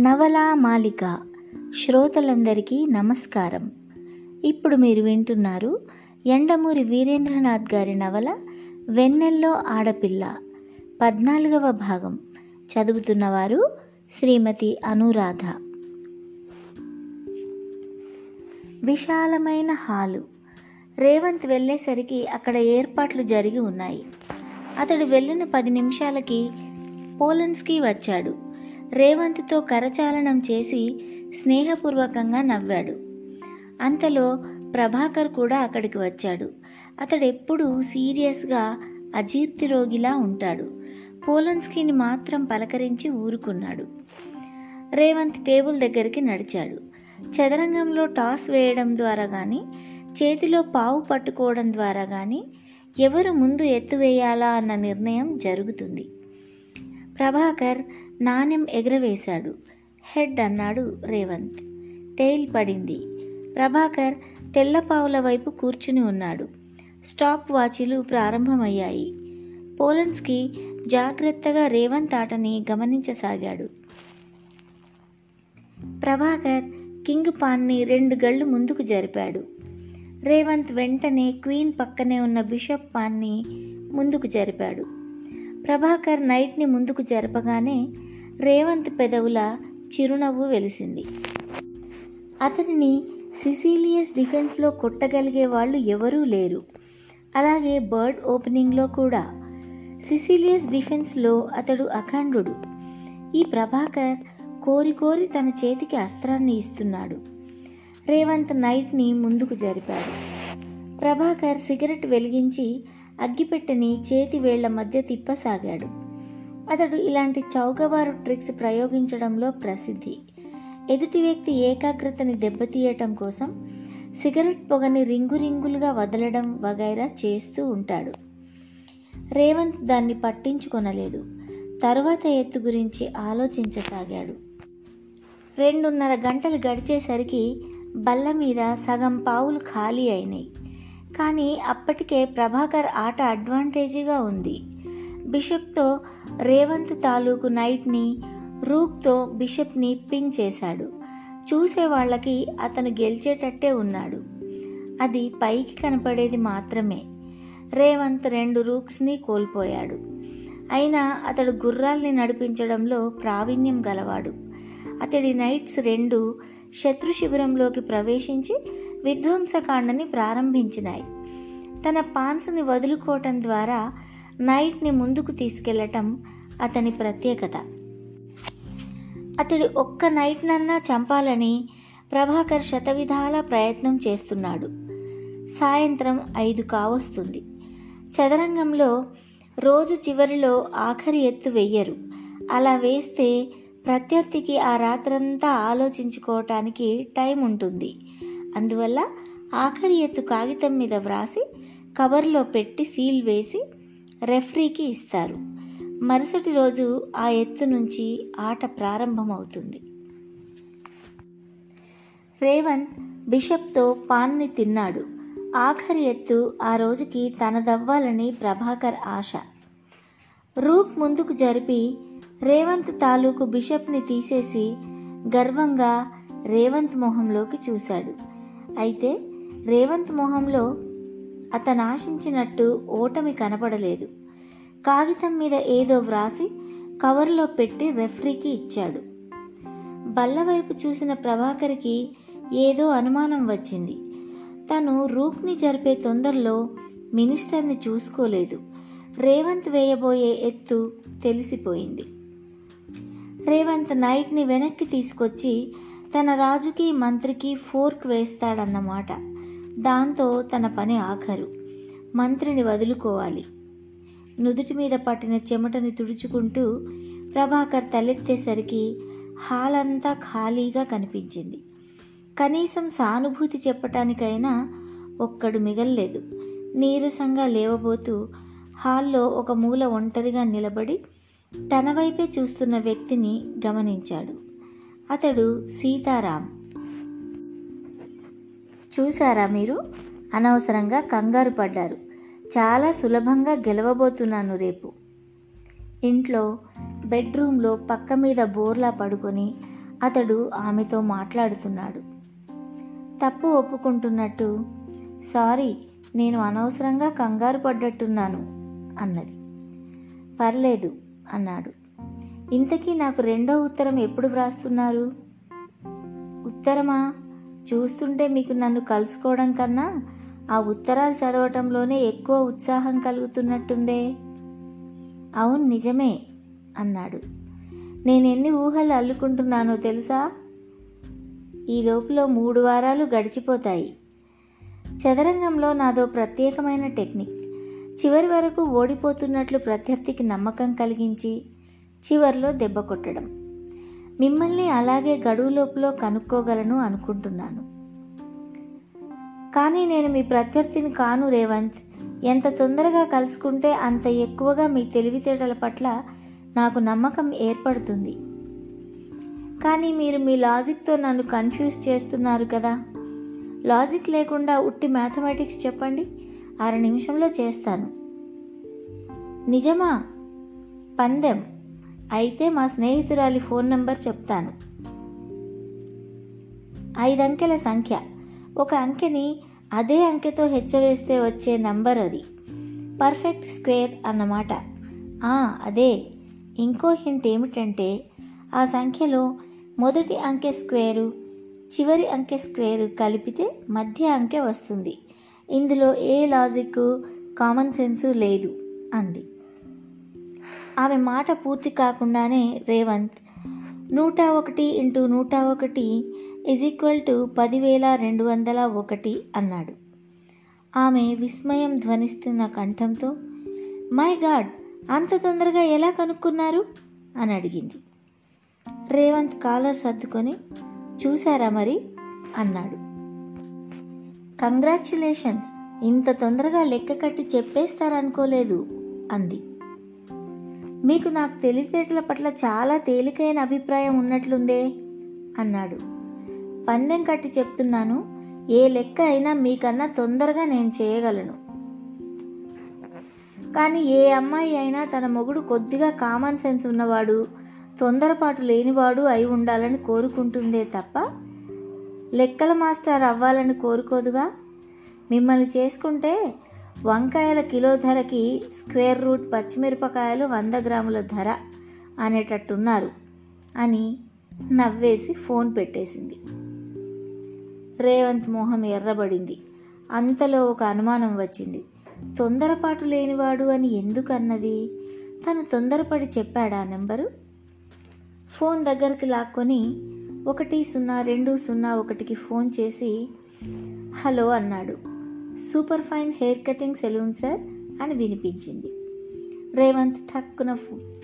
నవలా మాలిక శ్రోతలందరికీ నమస్కారం. ఇప్పుడు మీరు వింటున్నారు ఎండమూరి వీరేంద్రనాథ్ గారి నవల వెన్నెల్లో ఆడపిల్ల పద్నాలుగవ భాగం. చదువుతున్నవారు శ్రీమతి అనురాధ. విశాలమైన హాలు. రేవంత్ వెళ్ళేసరికి అక్కడ ఏర్పాట్లు జరిగి ఉన్నాయి. అతడు వెళ్ళిన పది నిమిషాలకి పోలన్స్కి వచ్చాడు. రేవంత్తో కరచాలనం చేసి స్నేహపూర్వకంగా నవ్వాడు. అంతలో ప్రభాకర్ కూడా అక్కడికి వచ్చాడు. అతడెప్పుడూ సీరియస్గా అజీర్తి రోగిలా ఉంటాడు. పోలన్స్కీని మాత్రం పలకరించి ఊరుకున్నాడు. రేవంత్ టేబుల్ దగ్గరికి నడిచాడు. చదరంగంలో టాస్ వేయడం ద్వారా కానీ చేతిలో పావు పట్టుకోవడం ద్వారా కానీ ఎవరు ముందు ఎత్తు వేయాలా అన్న నిర్ణయం జరుగుతుంది. ప్రభాకర్ నాణ్యం ఎగరవేశాడు. హెడ్ అన్నాడు రేవంత్. టెయిల్ పడింది. ప్రభాకర్ తెల్లపావుల వైపు కూర్చుని ఉన్నాడు. స్టాప్ వాచీలు ప్రారంభమయ్యాయి. పోలన్స్కి జాగ్రత్తగా రేవంత్ ఆటని గమనించసాగాడు. ప్రభాకర్ కింగ్ పాన్ని రెండు గళ్ళు ముందుకు జరిపాడు. రేవంత్ వెంటనే క్వీన్ పక్కనే ఉన్న బిషప్ పాన్ని ముందుకు జరిపాడు. ప్రభాకర్ నైట్ని ముందుకు జరపగానే రేవంత్ పెదవుల చిరునవ్వు వెలిసింది. అతనిని సిసీలియస్ డిఫెన్స్లో కొట్టగలిగే వాళ్ళు ఎవరూ లేరు. అలాగే బర్డ్ ఓపెనింగ్లో కూడా. సిసిలియస్ డిఫెన్స్లో అతడు అఖండుడు. ఈ ప్రభాకర్ కోరి కోరి తన చేతికి అస్త్రాన్ని ఇస్తున్నాడు. రేవంత్ నైట్ని ముందుకు జరిపాడు. ప్రభాకర్ సిగరెట్ వెలిగించి అగ్గిపెట్టెని చేతి వేళ్ళ మధ్య తిప్పసాగాడు. అతడు ఇలాంటి చౌకబారు ట్రిక్స్ ప్రయోగించడంలో ప్రసిద్ధి. ఎదుటి వ్యక్తి ఏకాగ్రతని దెబ్బతీయటం కోసం సిగరెట్ పొగని రింగు రింగులుగా వదలడం వగైరా చేస్తూ ఉంటాడు. రేవంత్ దాన్ని పట్టించుకొనలేదు. తరువాత ఎత్తు గురించి ఆలోచించసాగాడు. రెండున్నర గంటలు గడిచేసరికి బల్ల మీద సగం పావులు ఖాళీ అయినాయి. కానీ అప్పటికే ప్రభాకర్ ఆట అడ్వాంటేజీగా ఉంది. బిషప్తో రేవంత్ తాలూకు నైట్ని రూక్తో బిషప్ని పింగ్ చేశాడు. చూసే వాళ్ళకి అతను గెలిచేటట్టే ఉన్నాడు. అది పైకి కనపడేది మాత్రమే. రేవంత్ రెండు రూక్స్ని కోల్పోయాడు. అయినా అతడు గుర్రాల్ని నడిపించడంలో ప్రావీణ్యం గలవాడు. అతడి నైట్స్ రెండు శత్రు శిబిరంలోకి ప్రవేశించి విధ్వంసకాండని ప్రారంభించినాయి. తన పాన్స్ని వదులుకోవటం ద్వారా నైట్ని ముందుకు తీసుకెళ్ళటం అతని ప్రత్యేకత. అతడు ఒక్క నైట్నన్నా చంపాలని ప్రభాకర్ శతవిధాల ప్రయత్నం చేస్తున్నాడు. సాయంత్రం ఐదు కావస్తుంది. చదరంగంలో రోజు చివరిలో ఆఖరి ఎత్తు వెయ్యరు. అలా వేస్తే ప్రత్యర్థికి ఆ రాత్రంతా ఆలోచించుకోవటానికి టైం ఉంటుంది. అందువల్ల ఆఖరి ఎత్తు కాగితం మీద వ్రాసి కవర్లో పెట్టి సీల్ వేసి రెఫరీకి ఇస్తారు. మరుసటి రోజు ఆ ఎత్తు నుంచి ఆట ప్రారంభమవుతుంది. రేవంత్ బిషప్తో పాన్ని తిన్నాడు. ఆఖరి ఎత్తు ఆ రోజుకి తనదవ్వాలని ప్రభాకర్ ఆశ. రూక్ ముందుకు జరిపి రేవంత్ తాలూకు బిషప్ని తీసేసి గర్వంగా రేవంత్ మొహంలోకి చూశాడు. అయితే రేవంత్ మొహంలో అతను ఆశించినట్టు ఓటమి కనపడలేదు. కాగితం మీద ఏదో వ్రాసి కవర్లో పెట్టి రెఫరీకి ఇచ్చాడు. బల్లవైపు చూసిన ప్రభాకర్కి ఏదో అనుమానం వచ్చింది. తను రూక్ని జరిపే తొందరలో మినిస్టర్ని చూసుకోలేదు. రేవంత్ వేయబోయే ఎత్తు తెలిసిపోయింది. రేవంత్ నైట్ని వెనక్కి తీసుకొచ్చి తన రాజుకి మంత్రికి ఫోర్క్ వేస్తాడన్నమాట. దాంతో తన పని ఆఖరు. మంత్రిని వదులుకోవాలి. నుదుటి మీద పట్టిన చెమటని తుడుచుకుంటూ ప్రభాకర్ తలెత్తేసరికి హాల్ అంతా ఖాళీగా కనిపించింది. కనీసం సానుభూతి చెప్పటానికైనా ఒక్కడు మిగల్లేదు. నీరసంగా లేవబోతూ హాల్లో ఒక మూల ఒంటరిగా నిలబడి తన వైపే చూస్తున్న వ్యక్తిని గమనించాడు. అతడు సీతారాం. చూసారా మీరు? అనవసరంగా కంగారు పడ్డారు. చాలా సులభంగా గెలవబోతున్నాను రేపు. ఇంట్లో బెడ్రూమ్లో పక్క మీద బోర్లా పడుకొని అతడు ఆమెతో మాట్లాడుతున్నాడు. తప్పు ఒప్పుకుంటున్నట్టు సారీ నేను అనవసరంగా కంగారు పడ్డట్టున్నాను అన్నది. పర్లేదు అన్నాడు. ఇంతకీ నాకు రెండో ఉత్తరం ఎప్పుడు వ్రాస్తున్నారు? ఉత్తరమా? చూస్తుంటే మీకు నన్ను కలుసుకోవడం కన్నా ఆ ఉత్తరాలు చదవటంలోనే ఎక్కువ ఉత్సాహం కలుగుతున్నట్టుందే. అవును నిజమే అన్నాడు. నేను ఎన్ని ఊహలు అల్లుకుంటున్నానో తెలుసా? ఈ లోపల మూడు వారాలు గడిచిపోతాయి. చదరంగంలో నాదో ప్రత్యేకమైన టెక్నిక్. చివరి వరకు ఓడిపోతున్నట్లు ప్రత్యర్థికి నమ్మకం కలిగించి చివరిలో దెబ్బ కొట్టడం. మిమ్మల్ని అలాగే గడువు లోపల కనుక్కోగలను అనుకుంటున్నాను. కానీ నేను మీ ప్రత్యర్థిని కాను రేవంత్. ఎంత తొందరగా కలుసుకుంటే అంత ఎక్కువగా మీ తెలివితేటల పట్ల నాకు నమ్మకం ఏర్పడుతుంది. కానీ మీరు మీ లాజిక్తో నన్ను కన్ఫ్యూజ్ చేస్తున్నారు కదా. లాజిక్ లేకుండా ఉట్టి మ్యాథమెటిక్స్ చెప్పండి. అర నిమిషంలో చేస్తాను. నిజమా? పందెం. అయితే మా స్నేహితురాలి ఫోన్ నంబర్ చెప్తాను. ఐదంకెల సంఖ్య. ఒక అంకెని అదే అంకెతో హెచ్చవేస్తే వచ్చే నంబర్ అది. పర్ఫెక్ట్ స్క్వేర్ అన్నమాట. అదే. ఇంకో హింట్ ఏమిటంటే ఆ సంఖ్యలో మొదటి అంకె స్క్వేరు చివరి అంకె స్క్వేరు కలిపితే మధ్య అంకె వస్తుంది. ఇందులో ఏ లాజిక్ కామన్ సెన్సు లేదు అంది. ఆమె మాట పూర్తి కాకుండానే రేవంత్ నూట ఒకటి ఇంటూ నూట ఒకటి ఇజ్ ఈక్వల్ టు పదివేల రెండు వందల ఒకటి అన్నాడు. ఆమె విస్మయం ధ్వనిస్తున్న కంఠంతో మై గాడ్ అంత తొందరగా ఎలా కనుక్కున్నారు? అని అడిగింది. రేవంత్ కాలర్ సర్దుకొని చూశారా మరి? అన్నాడు. కంగ్రాచ్యులేషన్స్ ఇంత తొందరగా లెక్క కట్టి చెప్పేస్తారనుకోలేదు అంది. మీకు నాకు తెలివితేటల పట్ల చాలా తేలికైన అభిప్రాయం ఉన్నట్లుందే అన్నాడు. పందెం కట్టి చెప్తున్నాను ఏ లెక్క అయినా మీకన్నా తొందరగా నేను చేయగలను. కానీ ఏ అమ్మాయి అయినా తన మొగుడు కొద్దిగా కామన్ సెన్స్ ఉన్నవాడు తొందరపాటు లేనివాడు అయి ఉండాలని కోరుకుంటుందే తప్ప లెక్కల మాస్టర్ అవ్వాలని కోరుకోదుగా? మిమ్మల్ని చేసుకుంటే వంకాయల కిలో ధరకి స్క్వేర్ రూట్ పచ్చిమిరపకాయలు వంద గ్రాముల ధర అనేటట్టున్నారు అని నవ్వేసి ఫోన్ పెట్టేసింది. రేవంత్ మొహం ఎర్రబడింది. అంతలో ఒక అనుమానం వచ్చింది. తొందరపాటు లేనివాడు అని ఎందుకు అన్నది తను తొందరపడి చెప్పాడా నెంబరు? ఫోన్ దగ్గరికి లాక్కొని ఒకటి సున్నా రెండు సున్నా ఒకటికి ఫోన్ చేసి హలో అన్నాడు. Super fine hair cutting salon sir అని వినిపించింది. రేవంత్ ఠక్కున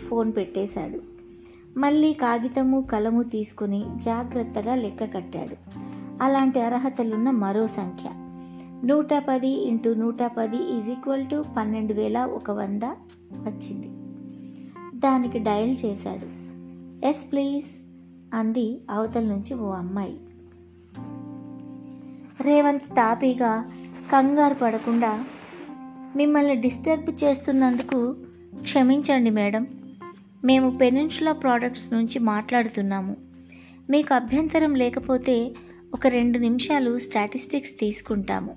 ఫోన్ పెట్టేశాడు. మళ్ళీ కాగితము కలము తీసుకుని జాగ్రత్తగా లెక్క కట్టాడు. అలాంటి అర్హతలున్న మరో సంఖ్య. నూట పది ఇంటూ నూట పది ఈజ్ ఈక్వల్ టు పన్నెండు వేల ఒక వంద వచ్చింది. దానికి డయల్ చేశాడు. ఎస్ ప్లీజ్ అంది అవతల నుంచి ఓ అమ్మాయి. రేవంత్ తాపీగా కంగారు పడకుండా మిమ్మల్ని డిస్టర్బ్ చేస్తున్నందుకు క్షమించండి మేడం. మేము పెనిన్సులా ప్రోడక్ట్స్ నుంచి మాట్లాడుతున్నాము. మీకు అభ్యంతరం లేకపోతే ఒక రెండు నిమిషాలు స్టాటిస్టిక్స్ తీసుకుంటాము.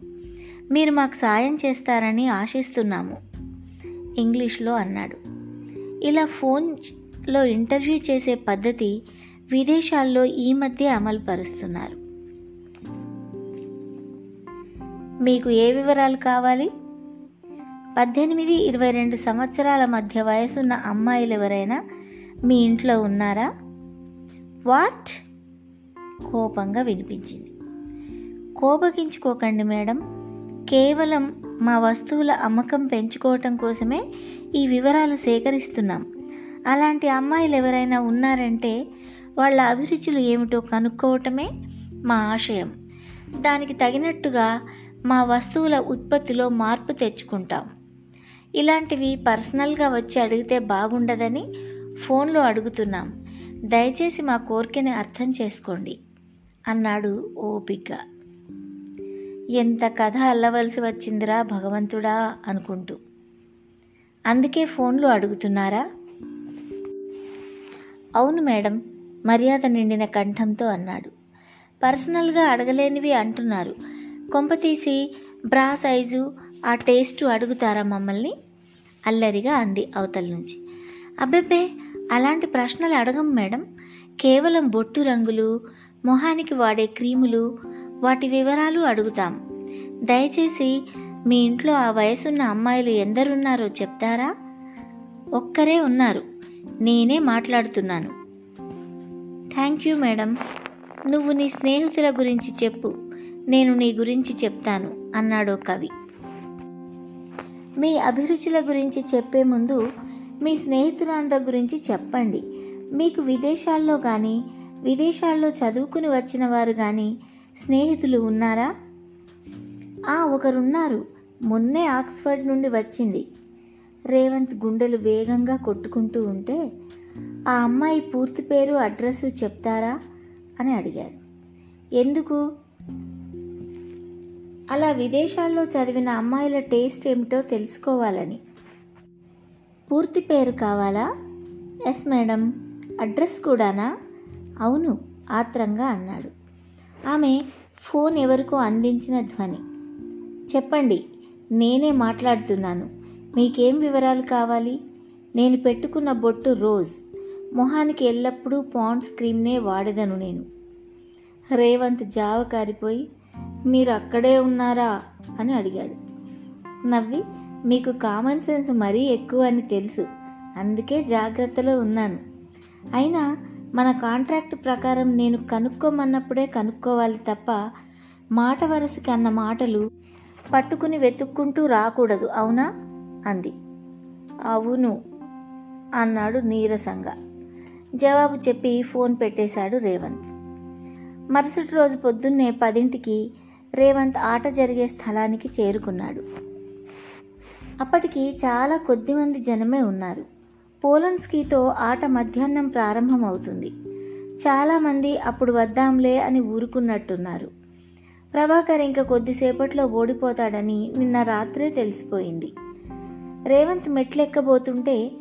మీరు మాకు సాయం చేస్తారని ఆశిస్తున్నాము ఇంగ్లీష్లో అన్నాడు. ఇలా ఫోన్లో ఇంటర్వ్యూ చేసే పద్ధతి విదేశాల్లో ఈ మధ్య అమలు పరుస్తున్నారు మీకు ఏ వివరాలు కావాలి? పద్దెనిమిది ఇరవై రెండు సంవత్సరాల మధ్య వయసున్న అమ్మాయిలు ఎవరైనా మీ ఇంట్లో ఉన్నారా? వాట్? కోపంగా వినిపించింది. కోపగించుకోకండి మేడం. కేవలం మా వస్తువుల అమ్మకం పెంచుకోవటం కోసమే ఈ వివరాలు సేకరిస్తున్నాం. అలాంటి అమ్మాయిలు ఎవరైనా ఉన్నారంటే వాళ్ళ అభిరుచులు ఏమిటో కనుక్కోవటమే మా ఆశయం. దానికి తగినట్టుగా మా వస్తువుల ఉత్పత్తిలో మార్పు తెచ్చుకుంటాం. ఇలాంటివి పర్సనల్గా వచ్చి అడిగితే బాగుండదని ఫోన్లో అడుగుతున్నాం. దయచేసి మా కోరికని అర్థం చేసుకోండి అన్నాడు ఓపిగ్గా ఎంత కథ అల్లవలసి వచ్చిందిరా భగవంతుడా అనుకుంటూ. అందుకే ఫోన్లో అడుగుతున్నారా? అవును మేడం మర్యాద నిండిన కంఠంతో అన్నాడు. పర్సనల్గా అడగలేనివి అంటున్నారు. కొంపతీసి బ్రా సైజు ఆ టేస్టు అడుగుతారా మమ్మల్ని? అల్లరిగా అంది అవతల నుంచి. అబ్బెబ్బే అలాంటి ప్రశ్నలు అడగం మేడం. కేవలం బొట్టు రంగులు మొహానికి వాడే క్రీములు వాటి వివరాలు అడుగుతాం. దయచేసి మీ ఇంట్లో ఆ వయసున్న అమ్మాయిలు ఎందరున్నారో చెప్తారా? ఒక్కరే ఉన్నారు. నేనే మాట్లాడుతున్నాను. Thank you madam. నువ్వు నీ స్నేహితుల గురించి చెప్పు. నేను నీ గురించి చెప్తాను అన్నాడు కవి. మీ అభిరుచుల గురించి చెప్పే ముందు మీ స్నేహితురాండ్ర గురించి చెప్పండి. మీకు విదేశాల్లో కానీ విదేశాల్లో చదువుకుని వచ్చిన వారు కానీ స్నేహితులు ఉన్నారా? ఆ ఒకరున్నారు. మొన్నే ఆక్స్ఫర్డ్ నుండి వచ్చింది. రేవంత్ గుండెలు వేగంగా కొట్టుకుంటూ ఉంటే ఆ అమ్మాయి పూర్తి పేరు అడ్రస్ చెప్తారా? అని అడిగాడు. ఎందుకు? అలా విదేశాల్లో చదివిన అమ్మాయిల టేస్ట్ ఏమిటో తెలుసుకోవాలని. పూర్తి పేరు కావాలా? Yes madam. అడ్రస్ కూడానా? అవును ఆత్రంగా అన్నాడు. ఆమె ఫోన్ ఎవరికో అందించిన ధ్వని. చెప్పండి నేనే మాట్లాడుతున్నాను. మీకేం వివరాలు కావాలి? నేను పెట్టుకున్న బొట్టు రోజ్. మొహానికి ఎల్లప్పుడూ పాండ్స్ క్రీమ్నే వాడేదను నేను. రేవంత్ జావ కారిపోయి మీరు అక్కడే ఉన్నారా? అని అడిగాడు. నవ్వి మీకు కామన్ సెన్స్ మరీ ఎక్కువ అని తెలుసు. అందుకే జాగ్రత్తలో ఉన్నాను. అయినా మన కాంట్రాక్ట్ ప్రకారం నేను కనుక్కోమన్నప్పుడే కనుక్కోవాలి తప్ప మాట వరసకి అన్న మాటలు పట్టుకుని వెతుక్కుంటూ రాకూడదు అవునా? అంది. అవును అన్నాడు నీరసంగా. జవాబు చెప్పి ఫోన్ పెట్టేశాడు రేవంత్. మరుసటి రోజు పొద్దున్నే పదింటికి రేవంత్ ఆట జరిగే స్థలానికి చేరుకున్నాడు. అప్పటికి చాలా కొద్ది మంది జనమే ఉన్నారు. పోలన్స్కీతో ఆట మధ్యాహ్నం ప్రారంభమవుతుంది. చాలామంది అప్పుడు వద్దాంలే అని ఊరుకున్నట్టున్నారు. ప్రభాకర్ ఇంకా కొద్దిసేపట్లో ఓడిపోతాడని నిన్న రాత్రే తెలిసిపోయింది. రేవంత్ మెట్లెక్కబోతుంటే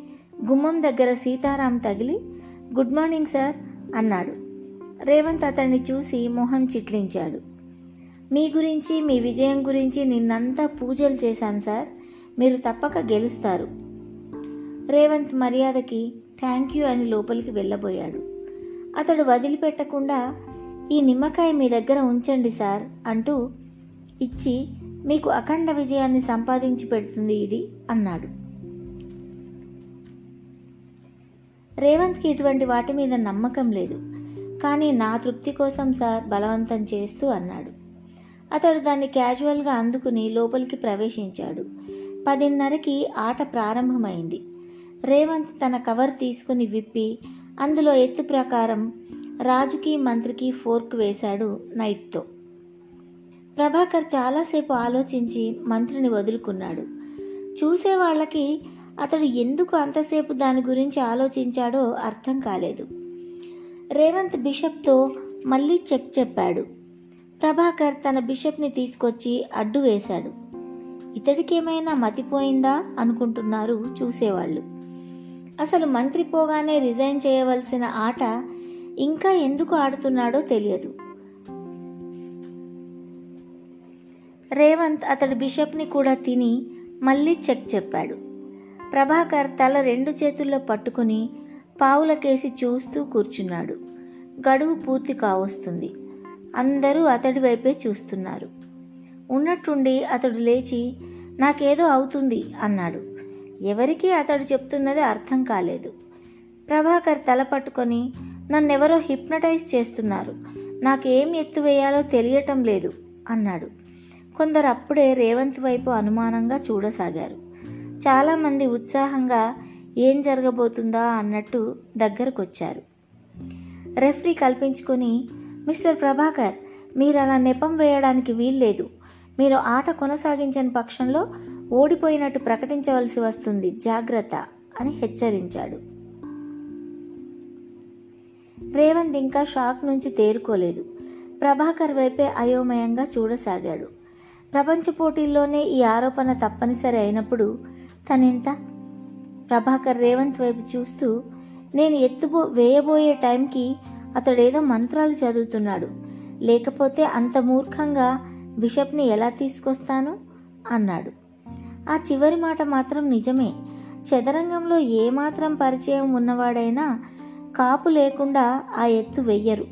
గుమ్మం దగ్గర సీతారాం తగిలి గుడ్ మార్నింగ్ సార్ అన్నాడు. రేవంత్ అతన్ని చూసి మొహం చిట్లించాడు. మీ గురించి మీ విజయం గురించి నిన్నంతా పూజలు చేశాను సార్. మీరు తప్పక గెలుస్తారు. రేవంత్ మర్యాదకి థ్యాంక్ యూ అని లోపలికి వెళ్ళబోయాడు. అతడు వదిలిపెట్టకుండా ఈ నిమ్మకాయ మీ దగ్గర ఉంచండి సార్ అంటూ ఇచ్చి మీకు అఖండ విజయాన్ని సంపాదించి పెడుతుంది ఇది అన్నాడు. రేవంత్కి ఇటువంటి వాటి మీద నమ్మకం లేదు. కానీ నా తృప్తి కోసం సార్ బలవంతం చేస్తూ అన్నాడు. అతడు దాన్ని క్యాజువల్గా అందుకుని లోపలికి ప్రవేశించాడు. పదిన్నరకి ఆట ప్రారంభమైంది. రేవంత్ తన కవర్ తీసుకుని విప్పి అందులో ఎత్తు ప్రకారం రాజుకి మంత్రికి ఫోర్క్ వేశాడు నైట్తో. ప్రభాకర్ చాలాసేపు ఆలోచించి మంత్రిని వదులుకున్నాడు. చూసే వాళ్ళకి అతడు ఎందుకు అంతసేపు దాని గురించి ఆలోచించాడో అర్థం కాలేదు. రేవంత్ బిషప్తో మళ్ళీ చెక్ చెప్పాడు. ప్రభాకర్ తన బిషప్ని తీసుకొచ్చి అడ్డు వేశాడు. ఇతడికేమైనా మతిపోయిందా అనుకుంటున్నారు చూసేవాళ్ళు. అసలు మంత్రి పోగానే రిజైన్ చేయవలసిన ఆట ఇంకా ఎందుకు ఆడుతున్నాడో తెలియదు. రేవంత్ అతడి బిషప్ని కూడా తిని మళ్ళీ చెక్ చెప్పాడు. ప్రభాకర్ తల రెండు చేతుల్లో పట్టుకుని పావులకేసి చూస్తూ కూర్చున్నాడు. గడువు పూర్తి కావస్తుంది. అందరూ అతడి వైపే చూస్తున్నారు. ఉన్నట్టుండి అతడు లేచి నాకేదో అవుతుంది అన్నాడు. ఎవరికీ అతడు చెప్తున్నది అర్థం కాలేదు. ప్రభాకర్ తల పట్టుకొని నన్నెవరో హిప్నటైజ్ చేస్తున్నారు. నాకేం ఎత్తు వేయాలో తెలియటం లేదు అన్నాడు. కొందరు అప్పుడే రేవంత్ వైపు అనుమానంగా చూడసాగారు. చాలామంది ఉత్సాహంగా ఏం జరగబోతుందా అన్నట్టు దగ్గరకొచ్చారు. రెఫరీ కల్పించుకొని మిస్టర్ ప్రభాకర్ మీరు అలా నెపం వేయడానికి వీల్లేదు. మీరు ఆట కొనసాగించని పక్షంలో ఓడిపోయినట్టు ప్రకటించవలసి వస్తుంది. జాగ్రత్త అని హెచ్చరించాడు. రేవంత్ ఇంకా షాక్ నుంచి తేరుకోలేదు. ప్రభాకర్ వైపే అయోమయంగా చూడసాగాడు. ప్రపంచ పోటీల్లోనే ఈ ఆరోపణ తప్పనిసరి అయినప్పుడు తనెంత ప్రభాకర్ రేవంత్ వైపు చూస్తూ నేను ఎత్తుబో వేయబోయే టైంకి అతడేదో మంత్రాలు చదువుతున్నాడు. లేకపోతే అంత మూర్ఖంగా బిషప్ని ఎలా తీసుకొస్తాను? అన్నాడు. ఆ చివరి మాట మాత్రం నిజమే. చదరంగంలో ఏమాత్రం పరిచయం ఉన్నవాడైనా కాపు లేకుండా ఆ ఎత్తు వెయ్యరు.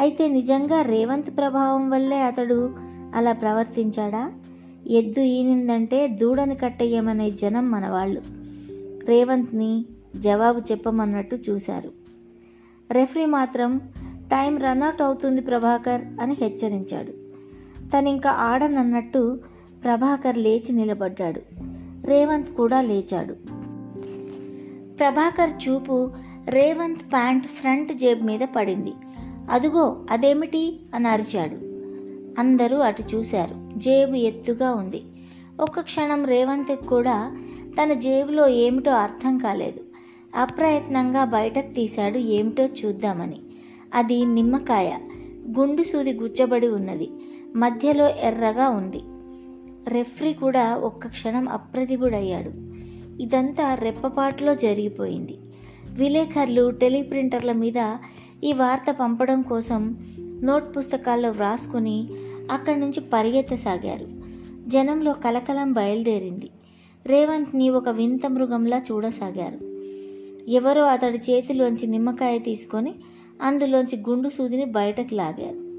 అయితే నిజంగా రేవంత్ ప్రభావం వల్లే అతడు అలా ప్రవర్తించాడా? ఎద్దు ఈనిందంటే దూడని కట్టేయమనే జనం మనవాళ్ళు. రేవంత్ని జవాబు చెప్పమన్నట్టు చూశారు. రెఫరీ మాత్రం టైం రన్అట్ అవుతుంది ప్రభాకర్ అని హెచ్చరించాడు. తనింకా ఆడనన్నట్టు ప్రభాకర్ లేచి నిలబడ్డాడు. రేవంత్ కూడా లేచాడు. ప్రభాకర్ చూపు రేవంత్ ప్యాంట్ ఫ్రంట్ జేబు మీద పడింది. అదుగో అదేమిటి? అని అరిచాడు. అందరూ అటు చూశారు. జేబు ఎత్తుగా ఉంది. ఒక్క క్షణం రేవంత్కి కూడా తన జేబులో ఏమిటో అర్థం కాలేదు. అప్రయత్నంగా బయటకు తీశాడు ఏమిటో చూద్దామని. అది నిమ్మకాయ. గుండు సూది గుచ్చబడి ఉన్నది. మధ్యలో ఎర్రగా ఉంది. రెఫ్రీ కూడా ఒక్క క్షణం అప్రతిభుడయ్యాడు. ఇదంతా రెప్పపాటులో జరిగిపోయింది. విలేకరులు టెలిప్రింటర్ల మీద ఈ వార్త పంపడం కోసం నోట్ పుస్తకాల్లో వ్రాసుకుని అక్కడి నుంచి పరిగెత్తసాగారు. జనంలో కలకలం బయలుదేరింది. రేవంత్ని ఒక వింత మృగంలా చూడసాగారు. ఎవరో అతడి చేతిలోంచి నిమ్మకాయ తీసుకొని అందులోంచి గుండు సూదిని బయటకు లాగారు.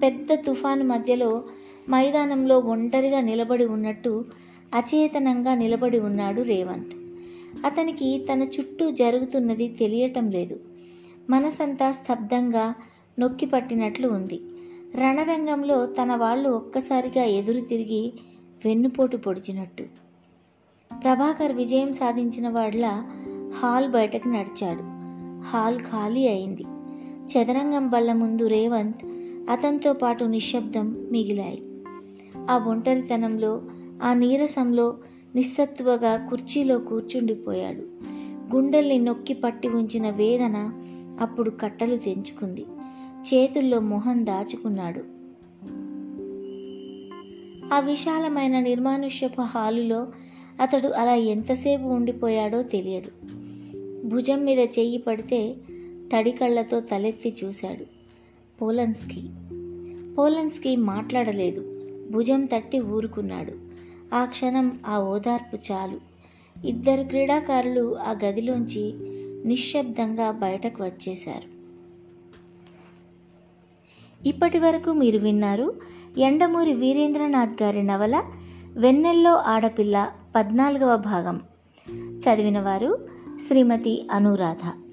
పెద్ద తుఫాను మధ్యలో మైదానంలో ఒంటరిగా నిలబడి ఉన్నట్టు అచేతనంగా నిలబడి ఉన్నాడు రేవంత్. అతనికి తన చుట్టూ జరుగుతున్నది తెలియటం లేదు. మనసంతా స్తబ్దంగా నొక్కి పట్టినట్లు ఉంది. రణరంగంలో తన వాళ్ళు ఒక్కసారిగా ఎదురు తిరిగి వెన్నుపోటు పొడిచినట్టు. ప్రభాకర్ విజయం సాధించిన వాళ్ళ హాల్ బయటకు నడిచాడు. హాల్ ఖాళీ అయింది. చదరంగం బల్ల ముందు రేవంత్ అతనితో పాటు నిశ్శబ్దం మిగిలాయి. ఆ ఒంటరితనంలో ఆ నీరసంలో నిస్సత్వగా కుర్చీలో కూర్చుండిపోయాడు. గుండెల్ని నొక్కి పట్టి ఉంచిన వేదన అప్పుడు కట్టలు తెంచుకుంది. చేతుల్లో మొహం దాచుకున్నాడు. ఆ విశాలమైన నిర్మానుష్యపు హాలులో అతడు అలా ఎంతసేపు ఉండిపోయాడో తెలియదు. భుజం మీద చెయ్యి పడితే తడి కళ్ళతో తలెత్తి చూశాడు పోలన్స్కి. పోలన్స్కి మాట్లాడలేదు. భుజం తట్టి ఊరుకున్నాడు. ఆ క్షణం ఆ ఓదార్పు చాలు. ఇద్దరు క్రీడాకారులు ఆ గదిలోంచి నిశ్శబ్దంగా బయటకు వచ్చేశారు. ఇప్పటి వరకు మీరు విన్నారు ఎండమూరి వీరేంద్రనాథ్ గారి నవల వెన్నెల్లో ఆడపిల్ల పద్నాలుగవ భాగం. చదివినవారు శ్రీమతి అనురాధ.